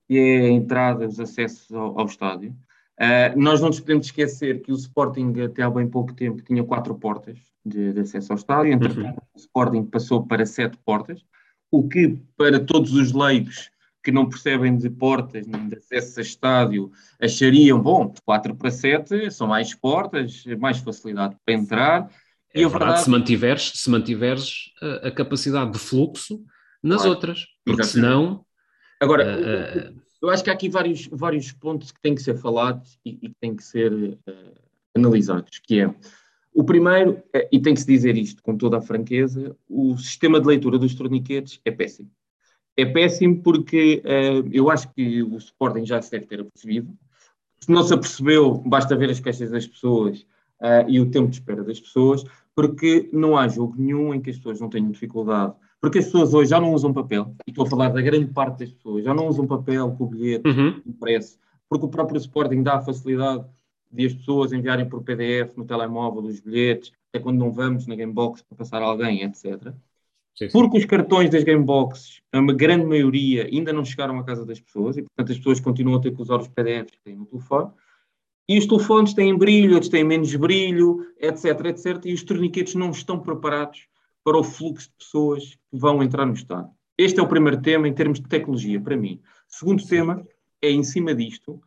que é a entrada, os acessos ao, ao estádio. Uh, nós não nos podemos esquecer que o Sporting, até há bem pouco tempo, tinha quatro portas de, de acesso ao estádio, entretanto, uhum. o Sporting passou para sete portas o que para todos os leigos que não percebem de portas nem de acesso a estádio achariam, bom, 4 para 7 são mais portas, mais facilidade para entrar. É e verdade, verdade, se mantiveres, se mantiveres a, a capacidade de fluxo nas claro, outras, porque exatamente. senão... Agora, uh, eu acho que há aqui vários, vários pontos que têm que ser falados e, e que têm que ser uh, analisados, que é o primeiro, é, e tem que se dizer isto com toda a franqueza, o sistema de leitura dos torniquetes é péssimo. É péssimo porque uh, eu acho que o Sporting já se deve ter apercebido. Se não se apercebeu, basta ver as queixas das pessoas uh, e o tempo de espera das pessoas, porque não há jogo nenhum em que as pessoas não tenham dificuldade. Porque as pessoas hoje já não usam papel, e estou a falar da grande parte das pessoas, já não usam papel com o bilhete uhum. impresso, porque o próprio Sporting dá a facilidade de as pessoas enviarem por PDF no telemóvel os bilhetes, até quando não vamos na Gamebox para passar alguém, etc. Sim, sim. Porque os cartões das Gameboxes, a grande maioria, ainda não chegaram à casa das pessoas e, portanto, as pessoas continuam a ter que usar os PDFs que têm no telefone. E os telefones têm brilho, outros têm menos brilho, etc, etc. E os torniquetes não estão preparados para o fluxo de pessoas que vão entrar no estado. Este é o primeiro tema em termos de tecnologia, para mim. Segundo tema é, em cima disto,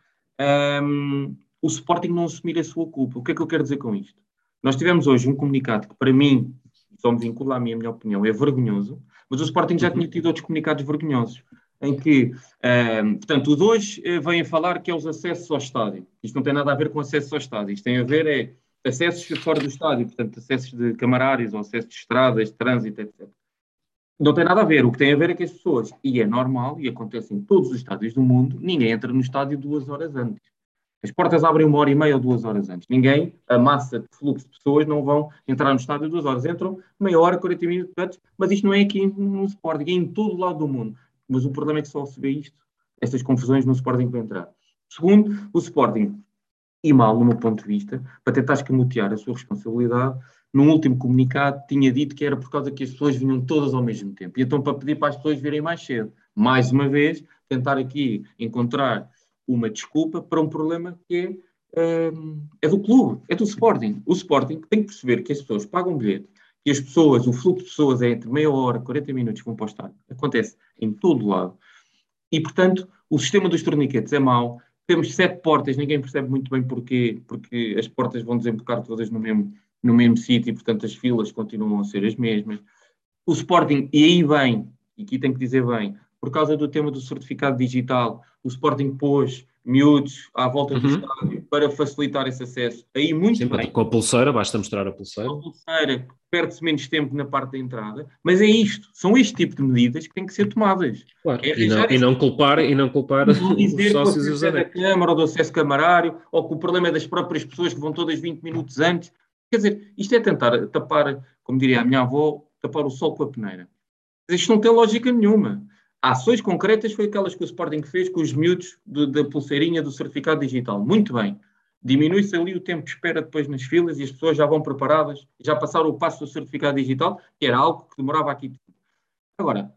um, o Sporting não assumir a sua culpa. O que é que eu quero dizer com isto? Nós tivemos hoje um comunicado que, para mim, só me vincula à minha, minha opinião, é vergonhoso, mas o Sporting já tinha tido outros comunicados vergonhosos, em que, uh, portanto, o 2 uh, vem a falar que é os acessos ao estádio. Isto não tem nada a ver com acessos ao estádio, isto tem a ver é acessos fora do estádio, portanto, acessos de camarários ou acessos de estradas, de trânsito, etc. Não tem nada a ver. O que tem a ver é que as pessoas, e é normal, e acontece em todos os estádios do mundo, ninguém entra no estádio duas horas antes. As portas abrem uma hora e meia ou duas horas antes. Ninguém, a massa de fluxo de pessoas, não vão entrar no estádio duas horas. Entram meia hora, 40 minutos antes, mas isto não é aqui no Sporting, é em todo o lado do mundo. Mas o problema é que só se vê isto, estas confusões no Sporting para entrar. Segundo, o Sporting, e mal no meu ponto de vista, para tentar escamotear a sua responsabilidade, num último comunicado, tinha dito que era por causa que as pessoas vinham todas ao mesmo tempo. E então, para pedir para as pessoas virem mais cedo. Mais uma vez, tentar aqui encontrar uma desculpa para um problema que é, um, é do clube, é do Sporting. O Sporting tem que perceber que as pessoas pagam um bilhete, que as pessoas, o fluxo de pessoas é entre meia hora, 40 minutos vão para o. Acontece em todo lado. E, portanto, o sistema dos torniquetes é mau. Temos sete portas, ninguém percebe muito bem porquê, porque as portas vão desembocar todas no mesmo, no mesmo sítio e, portanto, as filas continuam a ser as mesmas. O Sporting, e aí vem, e aqui tem que dizer bem, por causa do tema do certificado digital, o Sporting pôs miúdos à volta uhum. do estádio para facilitar esse acesso. Aí muito Sim, bem. Com a pulseira, basta mostrar a pulseira. Com a pulseira, perde-se menos tempo na parte da entrada, mas é isto, são este tipo de medidas que têm que ser tomadas. Claro. É e, não, e, não, culpar, e não culpar os sócios e os adeptos. da Câmara ou do acesso camarário, ou que o problema é das próprias pessoas que vão todas 20 minutos antes. Quer dizer, isto é tentar tapar, como diria a minha avó, tapar o sol com a peneira. Isto não tem lógica nenhuma. Ações concretas foi aquelas que o Sporting fez com os miúdos de, da pulseirinha do certificado digital. Muito bem. Diminui-se ali o tempo de espera depois nas filas e as pessoas já vão preparadas, já passaram o passo do certificado digital, que era algo que demorava aqui. Agora,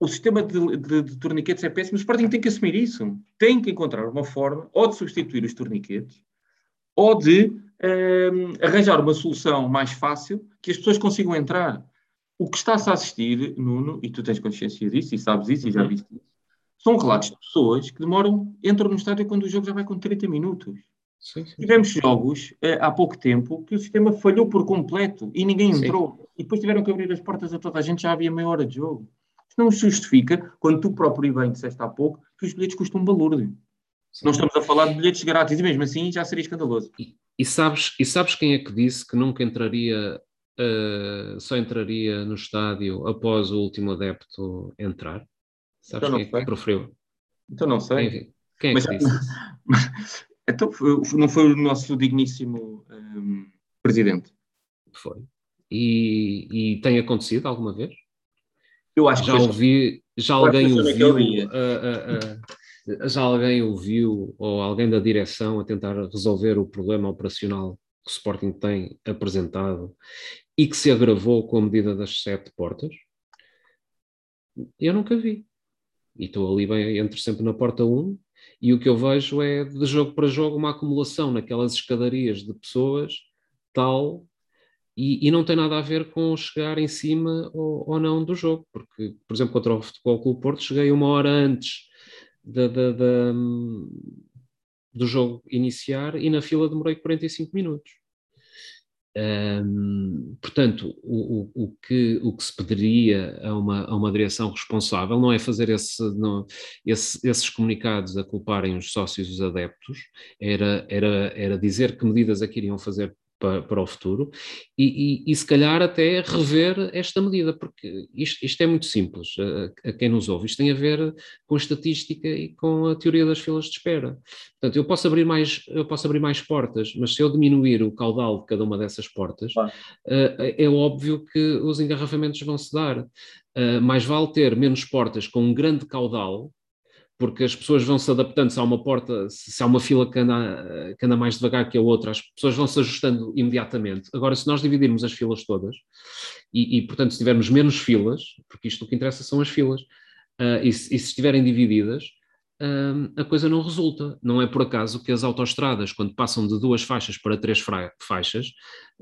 o sistema de, de, de torniquetes é péssimo, o Sporting tem que assumir isso. Tem que encontrar uma forma ou de substituir os torniquetes ou de um, arranjar uma solução mais fácil que as pessoas consigam entrar. O que está-se a assistir, Nuno, e tu tens consciência disso, e sabes isso, e já uhum. viste isso, são relatos de pessoas que demoram, entram no estádio quando o jogo já vai com 30 minutos. Sim, sim. Tivemos jogos eh, há pouco tempo que o sistema falhou por completo e ninguém entrou. Sim. E depois tiveram que abrir as portas a toda a gente, já havia meia hora de jogo. Isso não justifica, quando tu próprio e bem disseste há pouco, que os bilhetes custam um balúrdio. Não estamos a falar de bilhetes grátis e mesmo assim já seria escandaloso. E, e, sabes, e sabes quem é que disse que nunca entraria uh, só entraria no estádio após o último adepto entrar? Sabes então quem é que preferiu? Então não sei. Quem, quem é Mas, que disse? então não foi o nosso digníssimo um, ehm, presidente? Foi. E, e, tem acontecido alguma vez? Eu acho já que ouvi, já alguém ouviu, uh, uh, uh, já alguém ouviu ou alguém da direção a tentar resolver o problema operacional que o Sporting tem apresentado e que se agravou com a medida das sete portas? Eu nunca vi. E estou ali bem, entro sempre na porta 1 e o que eu vejo é de jogo para jogo uma acumulação naquelas escadarias de pessoas tal e, e, não tem nada a ver com chegar em cima ou, ou, não do jogo, porque, por exemplo, contra o Futebol Clube Porto, cheguei uma hora antes da, da, da, do jogo iniciar e na fila demorei 45 minutos. Um, portanto, o, o, o, que, o que se pediria a uma, a uma direção responsável não é fazer esse, não, esse, esses comunicados a culparem os sócios e os adeptos, era, era, era dizer que medidas é que iriam fazer para, para o futuro e, e, e, se calhar até rever esta medida, porque isto, isto é muito simples a, a, quem nos ouve, isto tem a ver com a estatística e com a teoria das filas de espera. Portanto, eu posso abrir mais, eu posso abrir mais portas, mas se eu diminuir o caudal de cada uma dessas portas, uh, é óbvio que os engarrafamentos vão se dar. Uh, mais vale ter menos portas com um grande caudal porque as pessoas vão se adaptando, se há uma porta, se há uma fila que anda, que anda mais devagar que a outra, as pessoas vão se ajustando imediatamente. Agora, se nós dividirmos as filas todas, e, e portanto, se tivermos menos filas, porque isto o que interessa são as filas, uh, e, se, e, se estiverem divididas, uh, a coisa não resulta. Não é por acaso que as autoestradas, quando passam de duas faixas para três faixas,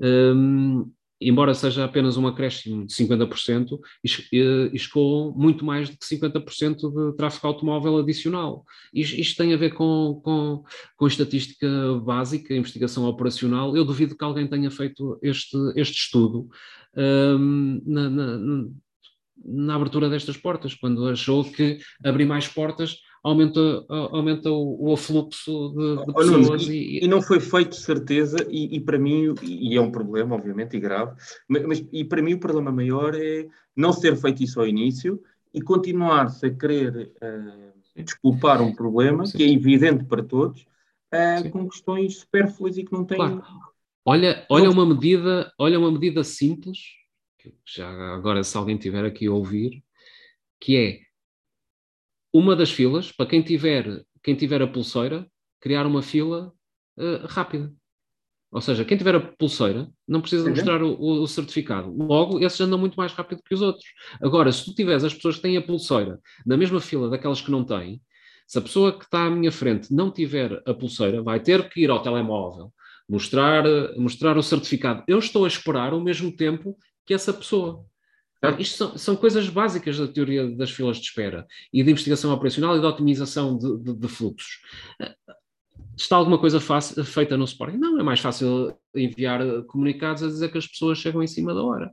uh, embora seja apenas um acréscimo de 50%, escoam muito mais do que 50% de tráfego automóvel adicional. Isto, isto, tem a ver com, com, com estatística básica, investigação operacional. Eu duvido que alguém tenha feito este, este estudo um, na, na, na abertura destas portas, quando achou que abrir mais portas aumenta, aumenta o, o afluxo de, de pessoas. e, e, não foi feito certeza, e, e, para mim, e é um problema, obviamente, e grave, mas, mas, e para mim o problema maior é não ser feito isso ao início e continuar-se a querer uh, desculpar um problema Sim. que é evidente para todos, uh, com questões supérfluas e que não têm. Claro. Olha, olha uma medida, olha uma medida simples, que já agora se alguém tiver aqui a ouvir, que é uma das filas, para quem tiver, quem tiver a pulseira, criar uma fila uh, rápida. Ou seja, quem tiver a pulseira não precisa Uhum. mostrar o, o- o certificado. Logo, esses andam muito mais rápido que os outros. Agora, se tu tiveres as pessoas que têm a pulseira na mesma fila daquelas que não têm, se a pessoa que está à minha frente não tiver a pulseira, vai ter que ir ao telemóvel, mostrar, mostrar o certificado. Eu estou a esperar o mesmo tempo que essa pessoa. Isto são, são coisas básicas da teoria das filas de espera e de investigação operacional e de otimização de, de- de fluxos. Está alguma coisa fácil- feita no Sporting? Não, é mais fácil enviar eh, comunicados a dizer que as pessoas chegam em cima da hora.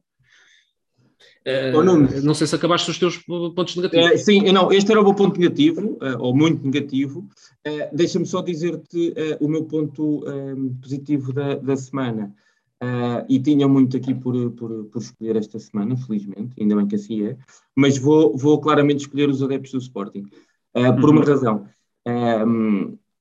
Eh, Ô, Nuno. não sei se acabaste os teus pontos negativos. Eh, sim, não, este era o meu ponto negativo, eh, ou muito negativo. Eh, Deixa-me só dizer-te eh, o meu ponto eh, positivo da, da semana. Eh, e tinha muito aqui por, por, por escolher esta semana, felizmente, ainda bem que assim é, mas vou, vou claramente escolher os adeptos do Sporting. Eh, por uma Uhum. razão. Eh,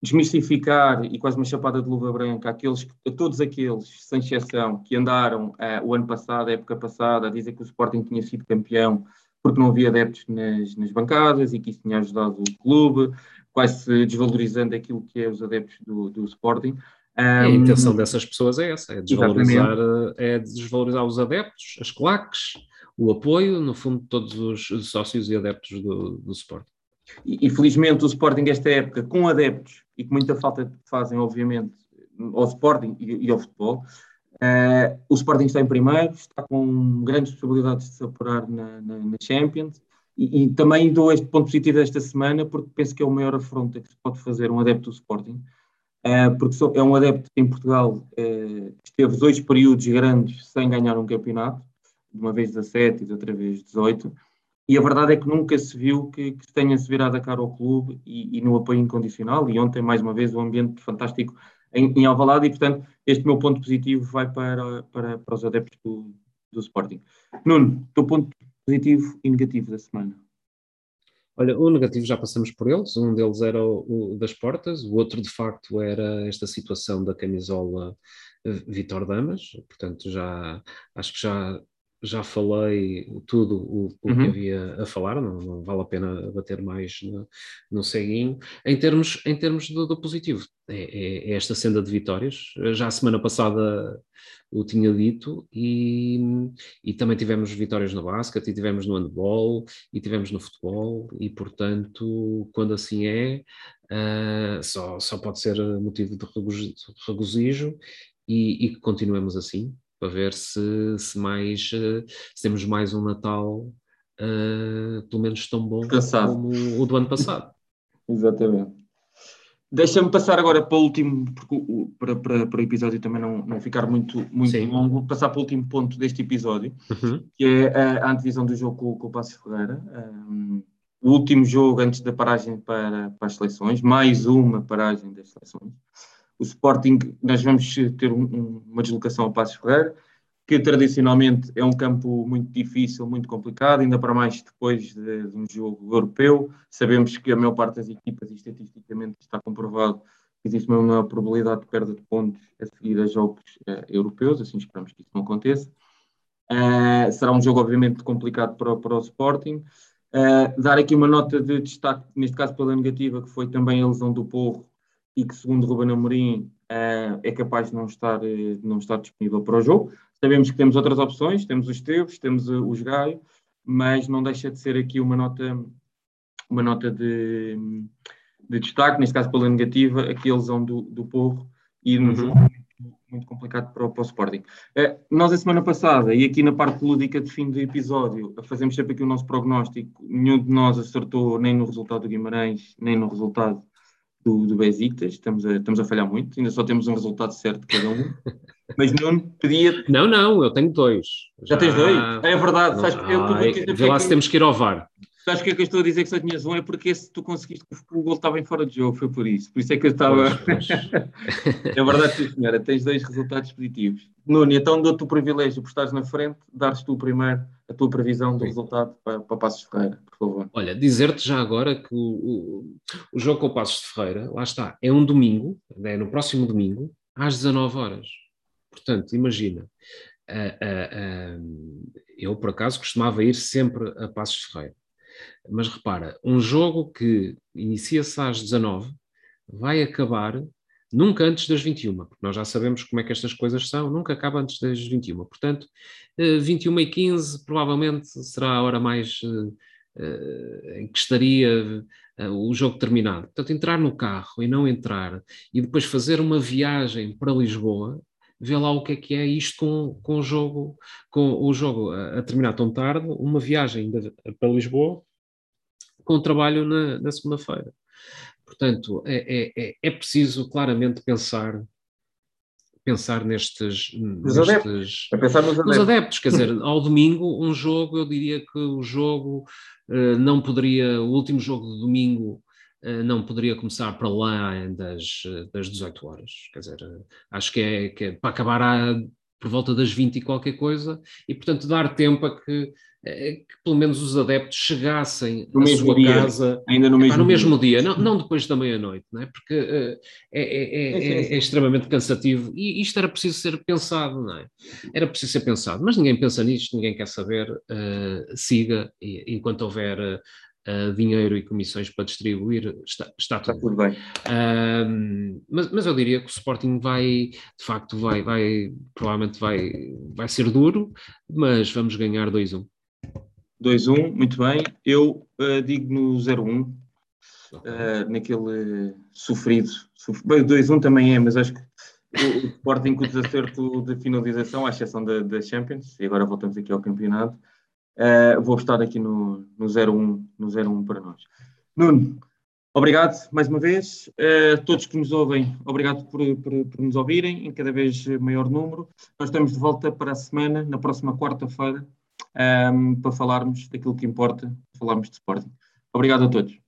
desmistificar e quase uma chapada de luva branca aqueles, que- a todos aqueles, sem exceção, que andaram eh, o ano passado, a época passada, a dizer que o Sporting tinha sido campeão porque não havia adeptos nas, nas bancadas e que isso tinha ajudado o clube, quase desvalorizando aquilo que é os adeptos do, do Sporting. A Um, intenção dessas pessoas é essa, é desvalorizar, eh, é desvalorizar os adeptos, as claques, o apoio, no fundo, de todos os sócios e adeptos do, do Sporting. E, e, felizmente o Sporting esta época, com adeptos e com muita falta que fazem, obviamente, ao Sporting e, e ao futebol, eh, o Sporting está em primeiro, está com grandes possibilidades de se apurar na, na, na Champions e, e também dou este ponto positivo desta semana porque penso que é o maior afronta que se pode fazer um adepto do Sporting, porque sou- é um adepto em Portugal eh, esteve dois períodos grandes sem ganhar um campeonato, de uma vez 17 e de outra vez 18, e a verdade é que nunca se viu que, que tenha-se virado a cara ao clube e, e no apoio incondicional. E ontem, mais uma vez, o ambiente fantástico em, em Alvalade. E, portanto, este meu ponto positivo vai para, para, para os adeptos do, do Sporting. Nuno, teu ponto positivo e negativo da semana. Olha, o negativo já passamos por eles. Um deles era o, o das portas, o outro, de facto, era esta situação da camisola eh, Vitor Damas. Portanto, já acho que já, já falei tudo o, o Uhum. que havia a falar, não, não vale a pena bater mais no, no ceguinho. Em termos, em termos do, do positivo, é, é- é esta senda de vitórias. Já a semana passada o tinha dito, e, e também tivemos vitórias no basquete, e tivemos no handball, e tivemos no futebol, e portanto, quando assim é, ah, só, só pode ser motivo de regozijo, regozijo e, e que continuemos assim, para ver se, se mais ah, se temos mais um Natal ah, pelo menos tão bom Descansado. como o do ano passado. Exatamente. Deixa-me passar agora para o último, para, para, para o episódio também não, não ficar muito, muito Sim. longo, passar para o último ponto deste episódio. Uhum. que é a, a antevisão do jogo com, com o Passos Ferreira. Um, o último jogo antes da paragem para, para as seleções, mais uma paragem das seleções. O Sporting, nós vamos ter um- um- uma deslocação ao Passos Ferreira, que tradicionalmente é um campo muito difícil, muito complicado, ainda para mais depois de, de um jogo europeu. Sabemos que a maior parte das equipas, e estatisticamente está comprovado, existe uma maior probabilidade de perda de pontos a seguir a jogos eh, europeus, assim esperamos que isso não aconteça. Uh, será um jogo, obviamente, complicado para, para o Sporting. Uh, dar aqui uma nota de destaque, neste caso pela negativa, que foi também a lesão do Porro e que, segundo Ruben Amorim, uh, é capaz de não estar, eh, de não estar disponível para o jogo. Sabemos que temos outras opções, temos os Teves, temos uh, os Gaio, mas não deixa de ser aqui uma nota, uma nota de, de destaque, neste caso pela negativa, aqui a lesão do, do Porro e no Uhum. jogo muito, muito complicado para, o- para o Sporting. Eh, nós, a semana passada, e aqui na parte lúdica de fim do episódio, fazemos sempre aqui o nosso prognóstico. Nenhum de nós acertou nem no resultado do Guimarães, nem no resultado do, do Besiktas. Estamos a, estamos a falhar muito, ainda só temos um resultado certo de cada um. Mas Nuno, pedia. Não, não, eu tenho dois. Já tens dois? É verdade. Não- Sabes, eu, lá se temos que ir ao VAR. Sabes o que é que eu estou a dizer que só tinhas um? É porque se tu conseguiste o gol estava em fora de jogo, foi por isso. Por isso é que eu estava. Pois, pois. É verdade, sim, senhora. Tens dois resultados positivos. Nuno, então dou-te o privilégio por estares na frente, dares tu primeiro a tua previsão do Sim. resultado para, para Passos Ferreira, por favor. Olha, dizer-te já agora que o, o, o jogo com o Passos de Ferreira, lá está, é um domingo, é no próximo domingo, às 19 horas. Portanto, imagina, ah, ah, ah, eu por acaso costumava ir sempre a Passos de Ferreira. Mas repara, um jogo que inicia-se às 19 vai acabar Nunca antes das 21, porque nós já sabemos como é que estas coisas são, nunca acaba antes das 21. Portanto, 21 e 15 provavelmente será a hora mais em que estaria o jogo terminado. Portanto, entrar no carro e não entrar, e depois fazer uma viagem para Lisboa, ver lá o que é que é isto com, com o jogo, com o jogo a, terminar tão tarde, uma viagem para Lisboa, com o trabalho na, na segunda-feira. Portanto, é, é, é, é preciso claramente pensar pensar nestes, nestes adeptos. Pensar nos adeptos. adeptos. Quer dizer, ao domingo, um jogo, eu diria que o jogo uh, não poderia, o último jogo de domingo uh, não poderia começar para lá das, das 18 horas. Quer dizer, acho que é, que é para acabar a, por volta das 20 e qualquer coisa, e portanto dar tempo a que é que pelo menos os adeptos chegassem no à sua dia, casa ainda no mesmo, no mesmo dia, dia. Não, não, depois da meia-noite, não é? porque uh, é, é, é, extremamente cansativo e isto era preciso ser pensado, não é? Era preciso ser pensado, mas ninguém pensa nisto, ninguém quer saber, uh, siga e, enquanto houver uh, dinheiro e comissões para distribuir, está, está, tudo, está tudo bem. mas, mas eu diria que o Sporting vai, de facto, vai, vai provavelmente vai, vai ser duro, mas vamos ganhar 2-1. 2-1, muito bem. Eu uh, digo no 0-1, uh, eh, naquele sofrido. Bem, 2-1 também é, mas acho que o, o Sporting com o desacerto de finalização, à exceção da, da Champions, e agora voltamos aqui ao campeonato, uh, vou estar aqui no 0-1 no 0-1 para nós. Nuno, obrigado mais uma vez. Uh, todos que nos ouvem, obrigado por, por, por, nos ouvirem em cada vez maior número. Nós estamos de volta para a semana, na próxima quarta-feira, um, para falarmos daquilo que importa, falarmos de Sporting. Obrigado a todos.